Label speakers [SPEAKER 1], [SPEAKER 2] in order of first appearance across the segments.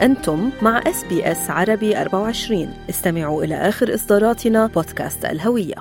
[SPEAKER 1] أنتم مع إس بي إس عربي 24 استمعوا إلى آخر إصداراتنا بودكاست الهوية.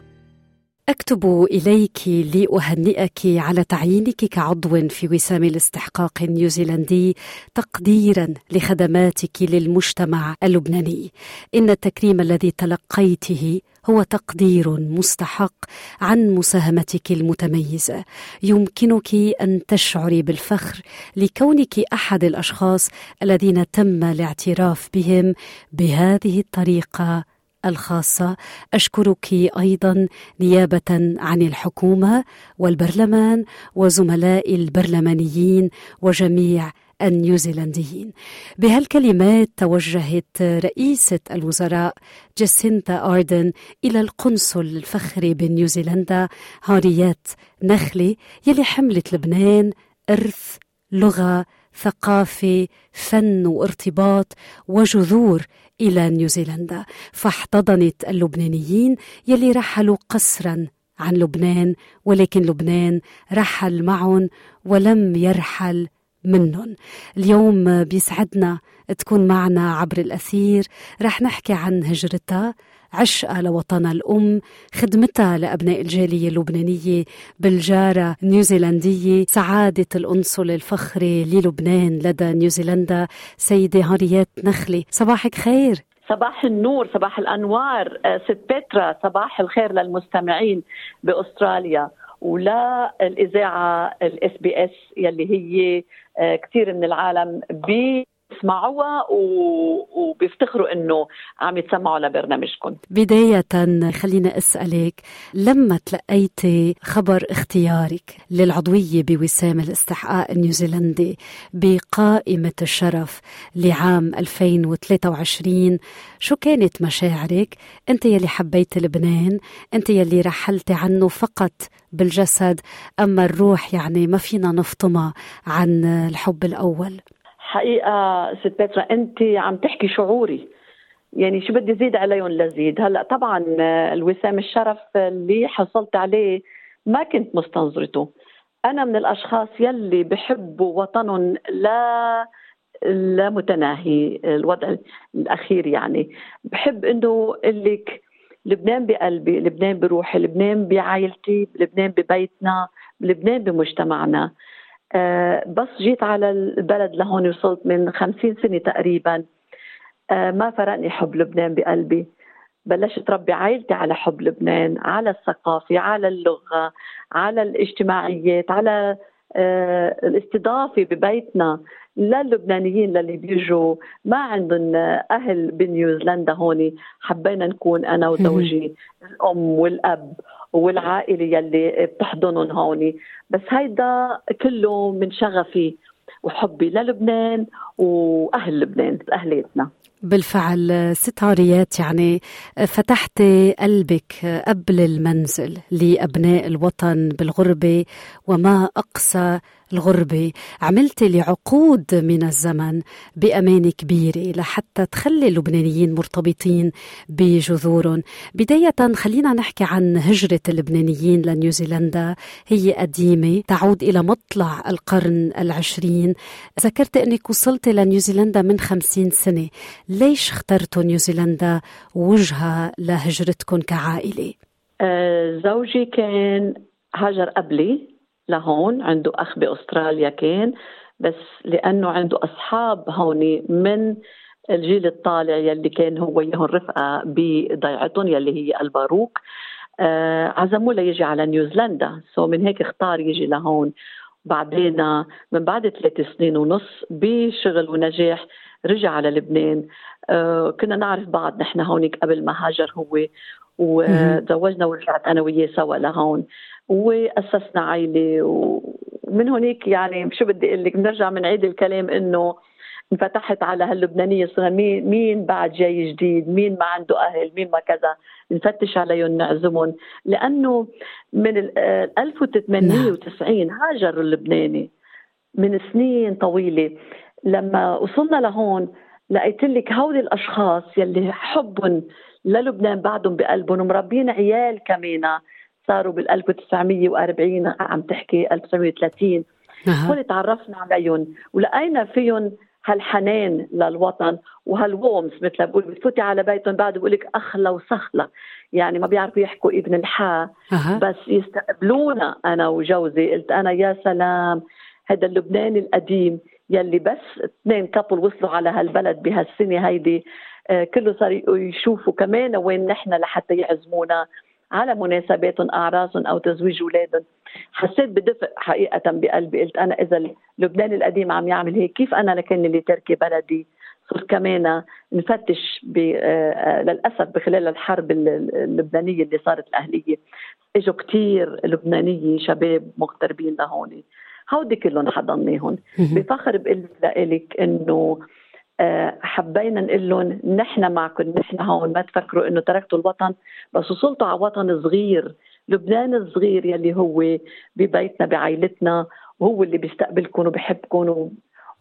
[SPEAKER 2] أكتب إليك لأهنئك على تعيينك كعضو في وسام الاستحقاق النيوزيلندي تقديرا لخدماتك للمجتمع اللبناني. إن التكريم الذي تلقيته هو تقدير مستحق عن مساهمتك المتميزة. يمكنك أن تشعري بالفخر لكونك أحد الأشخاص الذين تم الاعتراف بهم بهذه الطريقة الخاصة. أشكرك أيضا نيابة عن الحكومة والبرلمان وزملاء البرلمانيين وجميع النيوزيلنديين. بهالكلمات توجهت رئيسة الوزراء جاسينتا آردن إلى القنصل الفخري بنيوزيلندا هاريات نخلي يلي حملت لبنان إرث لغة ثقافة فن وارتباط وجذور إلى نيوزيلندا. فاحتضنت اللبنانيين يلي رحلوا قسرا عن لبنان ولكن لبنان رحل معهم ولم يرحل منهم. اليوم بيسعدنا تكون معنا عبر الأثير رح نحكي عن هجرتها عشقها لوطنها الأم خدمتها لأبناء الجالية اللبنانية بالجارة النيوزيلندية سعادة القنصل الفخري للبنان لدى نيوزيلندا. سيدة هارييت نخلي صباحك خير.
[SPEAKER 3] صباح النور صباح الأنوار آه، ست بيترا صباح الخير للمستمعين بأستراليا. ولا الإذاعة الاس بي اس يلي هي آه، كثير من العالم بيسمعوها وبيفتخروا إنه عم يتسمعوا لبرنامجكم
[SPEAKER 2] بداية خلينا أسألك لما تلقيتي خبر اختيارك للعضوية بوسام الاستحقاق النيوزيلندي بقائمة الشرف لعام 2023 شو كانت مشاعرك؟ أنت يلي حبيت لبنان، أنت يلي رحلتي عنه فقط بالجسد أما الروح يعني ما فينا نفطمها عن الحب الأول
[SPEAKER 3] حقيقة ست بترا أنت عم تحكي شعوري. يعني شو بدي زيد عليهم لزيد؟ هلأ طبعا الوسام الشرف اللي حصلت عليه ما كنت مستنظرته. أنا من الأشخاص يلي بحبوا وطنهم لا لا متناهي الوضع الأخير يعني. بحب إنه لك لبنان بقلبي لبنان بروحي لبنان بعائلتي لبنان ببيتنا لبنان بمجتمعنا. بس جيت على البلد لهون وصلت من خمسين سنة تقريبا. أه ما فرقني حب لبنان بقلبي. بلشت ربي عائلتي على حب لبنان على الثقافة على اللغة على الاجتماعيات على أه الاستضافة ببيتنا. للبنانيين للي بيجوا ما عندهم أهل بنيوزيلندا هون. حبينا نكون أنا وزوجي الأم والأب والعائلة يلي بتحضنهم هون. بس هيدا كله من شغفي وحبي للبنان وأهل لبنان أهليتنا.
[SPEAKER 2] بالفعل ست عاريات يعني فتحت قلبك قبل المنزل لأبناء الوطن بالغربة وما أقسى الغربة عملت لعقود من الزمن بأمان كبيرة لحتى تخلي اللبنانيين مرتبطين بجذورهم بداية خلينا نحكي عن هجرة اللبنانيين لنيوزيلندا. هي قديمة تعود إلى مطلع القرن العشرين. ذكرت أنك وصلت لنيوزيلندا من خمسين سنة. ليش اخترتوا نيوزيلندا وجهة لهجرتكم كعائلة؟
[SPEAKER 3] آه زوجي كان هاجر قبلي. لهون عنده أخ بأستراليا كان بس لأنه عنده أصحاب هون من الجيل الطالع يلي كان هو وياهم رفقة بضيعتهم يلي هي الباروك آه عزموه ليجي على نيوزيلندا. so من هيك اختار يجي لهون. بعدين من بعد ثلاث سنين ونص بشغل ونجاح رجع على لبنان. آه كنا نعرف بعض. نحن هونيك قبل ما هاجر هو وتزوجنا ورجعت أنا وياه سوا لهون وأسسنا عائله ومن هناك يعني شو بدي أقول لك بنرجع بنعيد الكلام إنه انفتحت على هاللبنانية صرنا مين مين بعد جاي جديد؟ مين ما عنده أهل؟ مين ما كذا؟ نفتش عليهم نعزمهم. لأنه من ال 1890 هاجر اللبناني من سنين طويلة. لما وصلنا لهون لقيت لك هول الأشخاص يلي حبهم للبنان بعدهم بقلبهم مربين عيال كمان. صاروا بال 1940 عم تحكي 1930 هون تعرفنا عليهم. ولقينا فيهم هالحنان للوطن وهالوومز مثل بقول بتفوتي على بيتهم بعد بقول لك أخلى وسخلة يعني ما بيعرفوا يحكوا ابن الحا.
[SPEAKER 2] أها.
[SPEAKER 3] بس يستقبلونا أنا وجوزي. قلت أنا يا سلام هذا اللبناني القديم يلي بس اثنين كابل وصلوا على هالبلد بهالسنة هيدي. كله صار يشوفوا كمان وين نحن لحتى يعزمونا على مناسباتهم اعراسهم أو تزويج اولادهم حسيت بدفء حقيقة بقلبي. قلت أنا إذا لبنان القديم عم يعمل هيك كيف أنا لكن اللي تركي بلدي؟ صرت كمان نفتش ب... آه، آه، للأسف بخلال الحرب اللبنانية اللي صارت الأهلية. إجوا كثير لبنانيه شباب مغتربين لهون. هودي كلهم حضناهم بفخر بقول لك إنه آه، حبينا نقول لهم نحن معكم نحن هون ما تفكروا إنه تركتوا الوطن بس وصلتوا على وطن صغير لبنان الصغير يلي هو ببيتنا بعائلتنا وهو اللي بيستقبلكم وبحبكم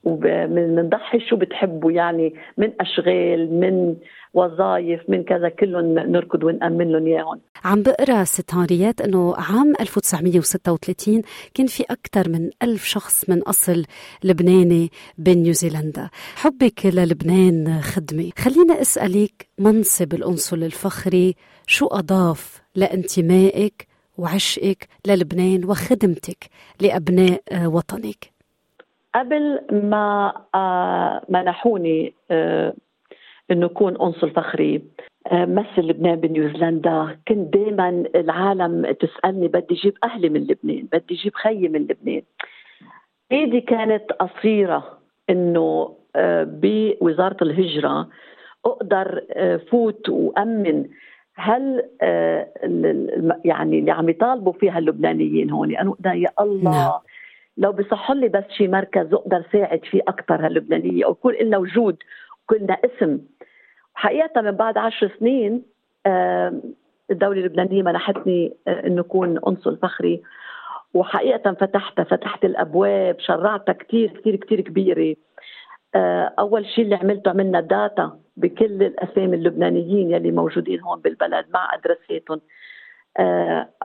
[SPEAKER 3] وبنضحي شو بتحبوا يعني من أشغال من وظائف من كذا كلهم نركض ونأمن لهم إياهم.
[SPEAKER 2] عم بقرأ ست إنه عام 1936 كان في أكثر من ألف شخص من أصل لبناني بنيوزيلندا حبك للبنان خدمة. خلينا أسألك منصب القنصل الفخري شو أضاف لانتمائك وعشقك للبنان وخدمتك لأبناء وطنك؟
[SPEAKER 3] قبل ما آه، منحوني آه، إنه اكون قنصل فخري آه، مثل لبنان بنيوزيلندا. كنت دائما العالم تسألني بدي أجيب أهلي من لبنان بدي أجيب خيي من لبنان. إيدي كانت قصيرة إنه بوزارة الهجرة أقدر فوت وأمن هل يعني اللي عم يطالبوا فيها اللبنانيين هون. أنا يا الله نعم. لو بصح لي بس شي مركز أقدر ساعد فيه أكثر هاللبنانية أو يكون لنا وجود كلنا اسم. حقيقة من بعد عشر سنين الدولة اللبنانية منحتني آه، إنه اكون قنصل فخري. وحقيقة فتحتها فتحت الأبواب شرعتها كثير كثير كثير كبيرة. آه، أول شيء اللي عملته عملنا داتا بكل الأسامي اللبنانيين يلي موجودين هون بالبلد مع ادرساتهم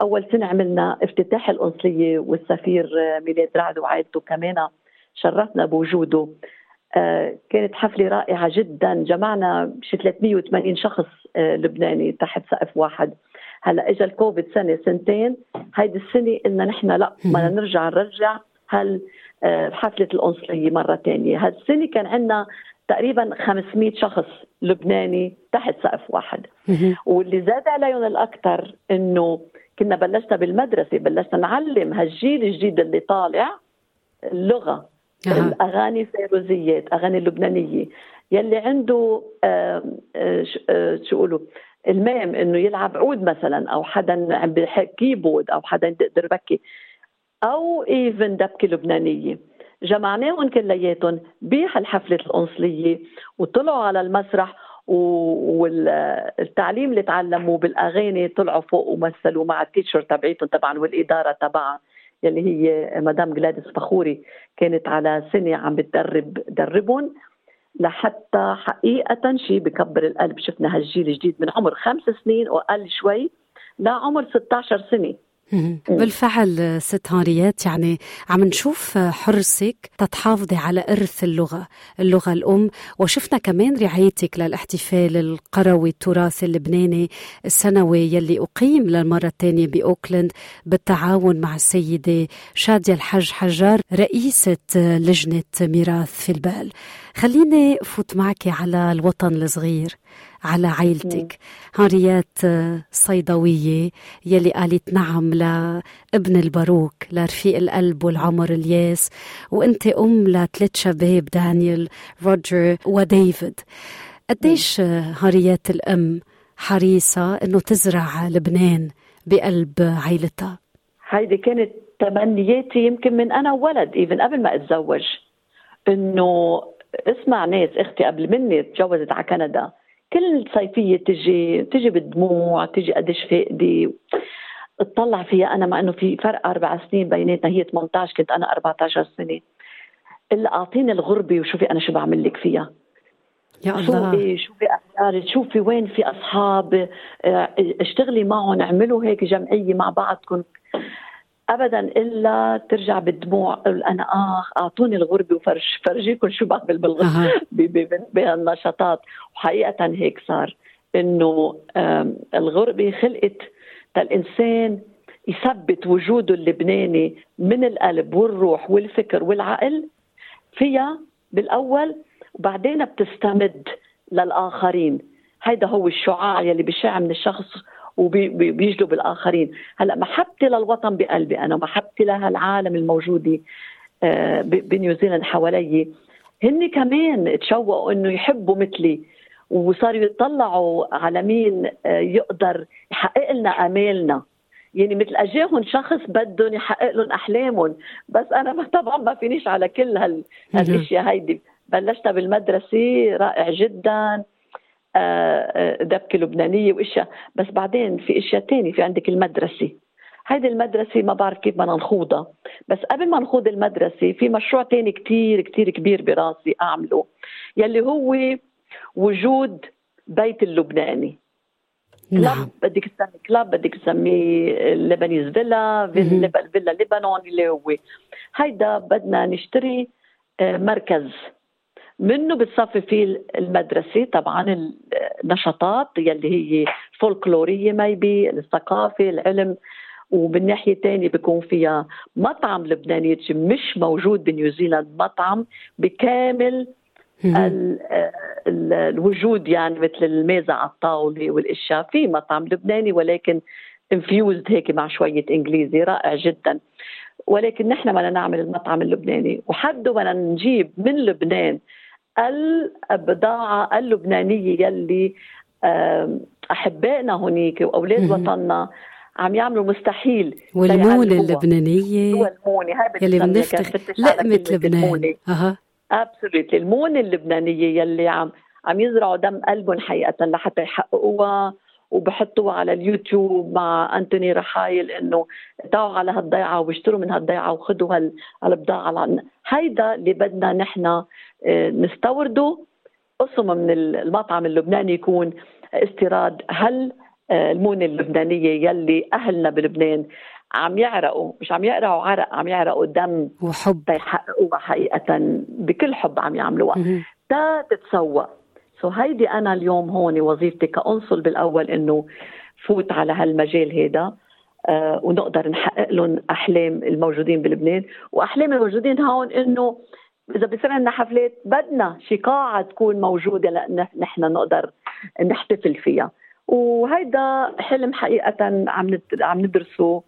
[SPEAKER 3] أول سنة عملنا افتتاح القنصليه والسفير آه، ميلاد رعد وعائلته كمان شرفنا بوجوده. آه، كانت حفلة رائعة جدا. جمعنا شي 380 شخص لبناني تحت سقف واحد. هلأ اجى الكوفيد سنة سنتين. هيدي السنة قلنا نحن لا بدنا نرجع نرجع هل حفلة القنصليه مرة ثانية هالسنة كان عندنا تقريبا 500 شخص لبناني تحت سقف واحد. واللي زاد عليهم الأكثر إنه كنا بلشنا بالمدرسة بلشنا نعلم هالجيل الجديد اللي طالع اللغة. الأغاني فيروزيات اغاني لبنانيه يلي عنده آه آه شو يقولوا؟ المام إنه يلعب عود مثلا أو حدا عم بيحكي كيبورد أو حدا يقدر يبكي أو even دبكة لبنانية. جمعناهم كلياتهم بهالحفله القنصليه وطلعوا على المسرح والتعليم اللي تعلموه بالأغاني طلعوا فوق ومثلوا مع ال teacher تبعيتهم طبعا والإدارة تبعها يلي هي مدام جلاديس فخوري كانت على سنة عم بتدرب دربهم لحتى حقيقة شيء بكبر القلب. شفنا هالجيل الجديد من عمر خمس سنين وأقل شوي لعمر 16 سنة.
[SPEAKER 2] بالفعل ست هاريات يعني عم نشوف حرصك تتحافظي على إرث اللغة اللغة الأم. وشفنا كمان رعايتك للاحتفال القروي التراثي اللبناني السنوي يلي أقيم للمرة الثانية بأوكلاند بالتعاون مع السيدة شادية الحج حجار رئيسة لجنة ميراث في البال. خليني فوت معك على الوطن الصغير على عائلتك. هاريات صيدوية يلي قالت نعم لابن الباروك لرفيق القلب والعمر الياس وانت أم لثلاث شباب دانيال روجر وديفيد. قديش هاريات الأم حريصة إنه تزرع لبنان بقلب عائلتها؟
[SPEAKER 3] هيدي كانت تمنياتي يمكن من أنا ولد even قبل ما أتزوج إنه اسمع ناس أختي قبل مني تجوزت على كندا. كل صيفية تجي تجي بالدموع تجي قديش فاقدي اطلع فيها أنا مع إنه في فرق أربع سنين بيناتنا هي 18 كنت أنا 14 سنة. الا أعطيني الغربة وشوفي أنا شو بعمل لك فيها.
[SPEAKER 2] يا الله.
[SPEAKER 3] شوفي شوفي أخبارك شوفي وين في أصحاب. آه، اشتغلي معهم اعملوا هيك جمعية مع بعضكم. ابدا إلا ترجع بالدموع. أنا اخ أعطوني الغربه وفرج فرجيكم شو بعمل بالغربه بهالنشاطات. وحقيقة هيك صار إنه الغربه خلقت الانسان يثبت وجوده اللبناني من القلب والروح والفكر والعقل فيها بالأول وبعدين بتستمد للآخرين. هيدا هو الشعاع يلي بيشع من الشخص وبيجلب الآخرين. هلأ محبتي للوطن بقلبي أنا محبتي لهالعالم الموجوده آه، بنيوزيلند حوالي هن كمان تشوقوا إنه يحبوا مثلي وصاروا يطلعوا على مين آه، يقدر يحقق لنا آمالنا. يعني مثل أجاهم شخص بدهم يحقق لهم أحلامهم بس أنا طبعا ما فينيش على كل هال... هالإشياء هيدي. بلشتها بالمدرسة رائع جدا. دبكة لبنانية وإشياء. بس بعدين في إشياء تانية في عندك المدرسة. هيدي المدرسة ما بعرف كيف بدنا نخوضها. بس قبل ما نخوض المدرسة في مشروع تاني كتير كتير كبير براسي أعمله يلي هو وجود بيت اللبناني. نعم. كلاب بدك تسمي كلاب بدك تسميه لبنيز فيلا فيلا لبنان اللي هو. هيدا بدنا نشتري آه، مركز. منه بتصفي فيه المدرسة طبعا النشاطات يلي هي فولكلوريه maybe الثقافة العلم. وبالناحيه الثانية بيكون فيها مطعم لبناني مش موجود بنيوزيلاند مطعم بكامل ال ال الوجود يعني مثل الميزة على الطاولة والأشياء. في مطعم لبناني ولكن infused هيك مع شوية إنجليزي رائع جدا. ولكن نحن بدنا نعمل المطعم اللبناني. وحده بدنا نجيب من لبنان البضاعة اللبنانية يلي أحبائنا هنيك وأولاد وطننا عم يعملوا مستحيل
[SPEAKER 2] والمونة اللبنانية والمونة يلي بنفتخر لقمة لبنان.
[SPEAKER 3] أها. ابسوليتلي المونة اللبنانية يلي عم عم يزرعوا دم قلبهم حقيقة لحتى يحققوها. وبحطوها على اليوتيوب مع أنتوني رحايل إنه تعوا على هالضيعة واشتروا من هالضيعة وخذوا هالبضاعة هيدا اللي بدنا نحن آه، نستورده قسم من المطعم اللبناني يكون استيراد هل آه، المونة اللبنانية يلي أهلنا بلبنان عم يعرقوا مش عم يقرعوا عرق عم يعرقوا دم
[SPEAKER 2] وحب.
[SPEAKER 3] تيحققوها حقيقة بكل حب عم يعملوها. تا تتسوق. سو هيدي أنا اليوم هون وظيفتي كأنصل بالأول إنه فوت على هالمجال هيدا آه ونقدر نحقق لهم أحلام الموجودين بلبنان. وأحلام الموجودين هون إنه إذا بصير عندنا حفلات بدنا شي قاعه تكون موجودة لأن نحن نقدر نحتفل فيها. وهيدا حلم حقيقة عم عم ندرسه.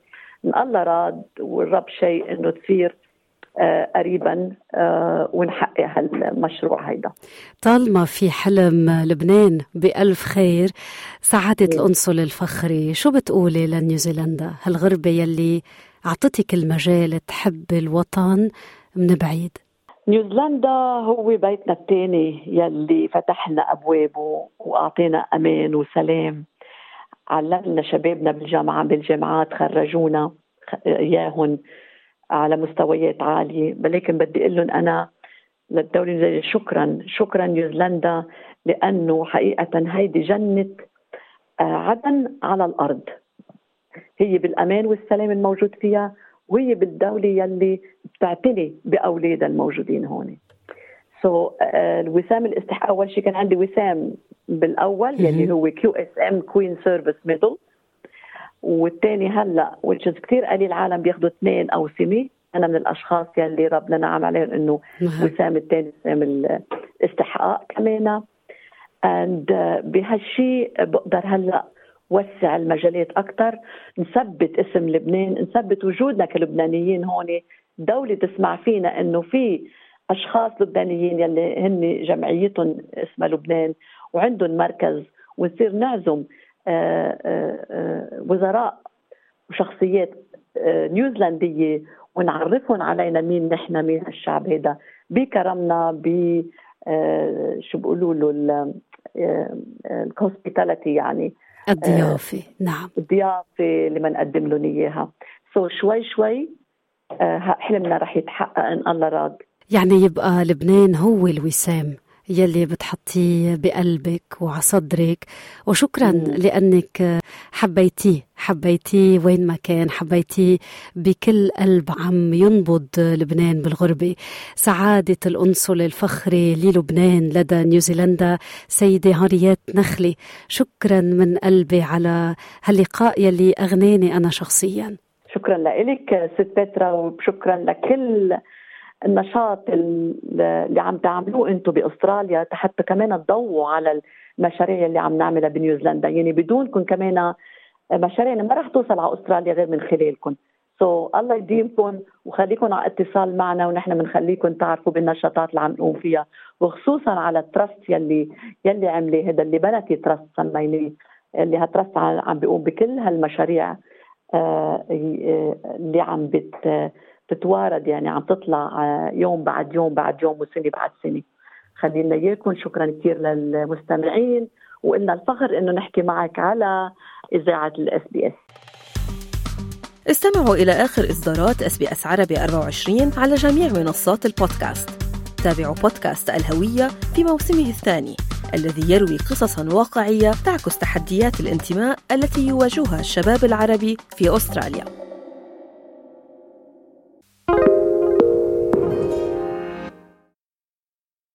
[SPEAKER 3] من الله راد والرب شيء إنه تصير. قريبا آه، ونحقق هالمشروع هيدا.
[SPEAKER 2] طالما في حلم لبنان بألف خير سعادة الأنصل الفخري شو بتقولي لنيوزيلندا؟ هالغربة يلي أعطتك المجال تحب الوطن من بعيد؟
[SPEAKER 3] نيوزيلندا هو بيتنا الثاني يلي فتح لنا أبوابه وأعطينا أمان وسلام. علمنا شبابنا بالجامعة بالجامعات خرجونا إياهم. على مستويات عالية ولكن بدي أقول لهم أنا للدولة شكرا شكرا نيوزيلندا لأنه حقيقه هيدي جنة آه، عدن على الأرض. هي بالأمان والسلام الموجود فيها وهي بالدولة يلي بتعتني بأولادها الموجودين هون. so, uh, الوسام الاستحقاق أول شيء كان عندي وسام بالأول يلي هو QSM Queen's Service Medal والثاني هلا which is كثير قليل العالم بياخذوا اثنين أو سمي أنا من الأشخاص يلي ربنا نعم عليهم إنه وسام الثاني وسام الاستحقاق كمان اند uh, بهالشيء بقدر هلا وسع المجالات أكثر نثبت اسم لبنان نثبت وجودنا كلبنانيين هون. دولة تسمع فينا إنه في أشخاص لبنانيين يلي هن جمعيتهم اسمها لبنان وعندهم مركز ونصير نعزم آه، آه، آه، وزراء وشخصيات نيوزيلندية ونعرفهم علينا مين نحن مين هالشعب هذا بكرمنا ب شو بيقولوا له ال hospitality يعني
[SPEAKER 2] الضيافة نعم.
[SPEAKER 3] الضيافة اللي بنقدم لهم إياها. so شوي شوي حلمنا رح يتحقق إن الله راد
[SPEAKER 2] يعني يبقى لبنان هو الوسام. يلي بتحطيه بقلبك وعصدرك. وشكرا مم. لأنك حبيتيه حبيتيه وين ما كان حبيتيه بكل قلب عم ينبض لبنان بالغربة. سعادة الأنصل الفخري للبنان لدى نيوزيلندا سيدة هاريات نخلي. شكرا من قلبي على هاللقاء يلي أغناني أنا شخصيا.
[SPEAKER 3] شكرا لك ست بترا وشكرا لكل النشاط اللي عم تعملوه أنتم بأستراليا حتى كمان تضووا على المشاريع اللي عم نعملها بنيوزيلندا. يعني بدونكم كمان مشاريعنا ما رح توصل على أستراليا غير من خلالكم. so, الله يديمكم وخليكم على اتصال معنا ونحن بنخليكم تعرفوا بالنشاطات اللي عم نقوم فيها وخصوصا على ال trust يلي يلي عملي هذا اللي بنكي trust سميناه اللي هال trust عم بيقوم بكل هالمشاريع آه، اللي عم بت تتوارد يعني عم تطلع آه، يوم بعد يوم بعد يوم وسنة بعد سنة. خلينا إياكم شكرا كثير للمستمعين. وقلنا الفخر إنه نحكي معك على إذاعة الإس بي إس.
[SPEAKER 1] استمعوا إلى آخر إصدارات إس بي إس عربي 24 على جميع منصات البودكاست. تابعوا بودكاست الهوية في موسمه الثاني الذي يروي قصصا واقعية تعكس تحديات الانتماء التي يواجهها الشباب العربي في أستراليا.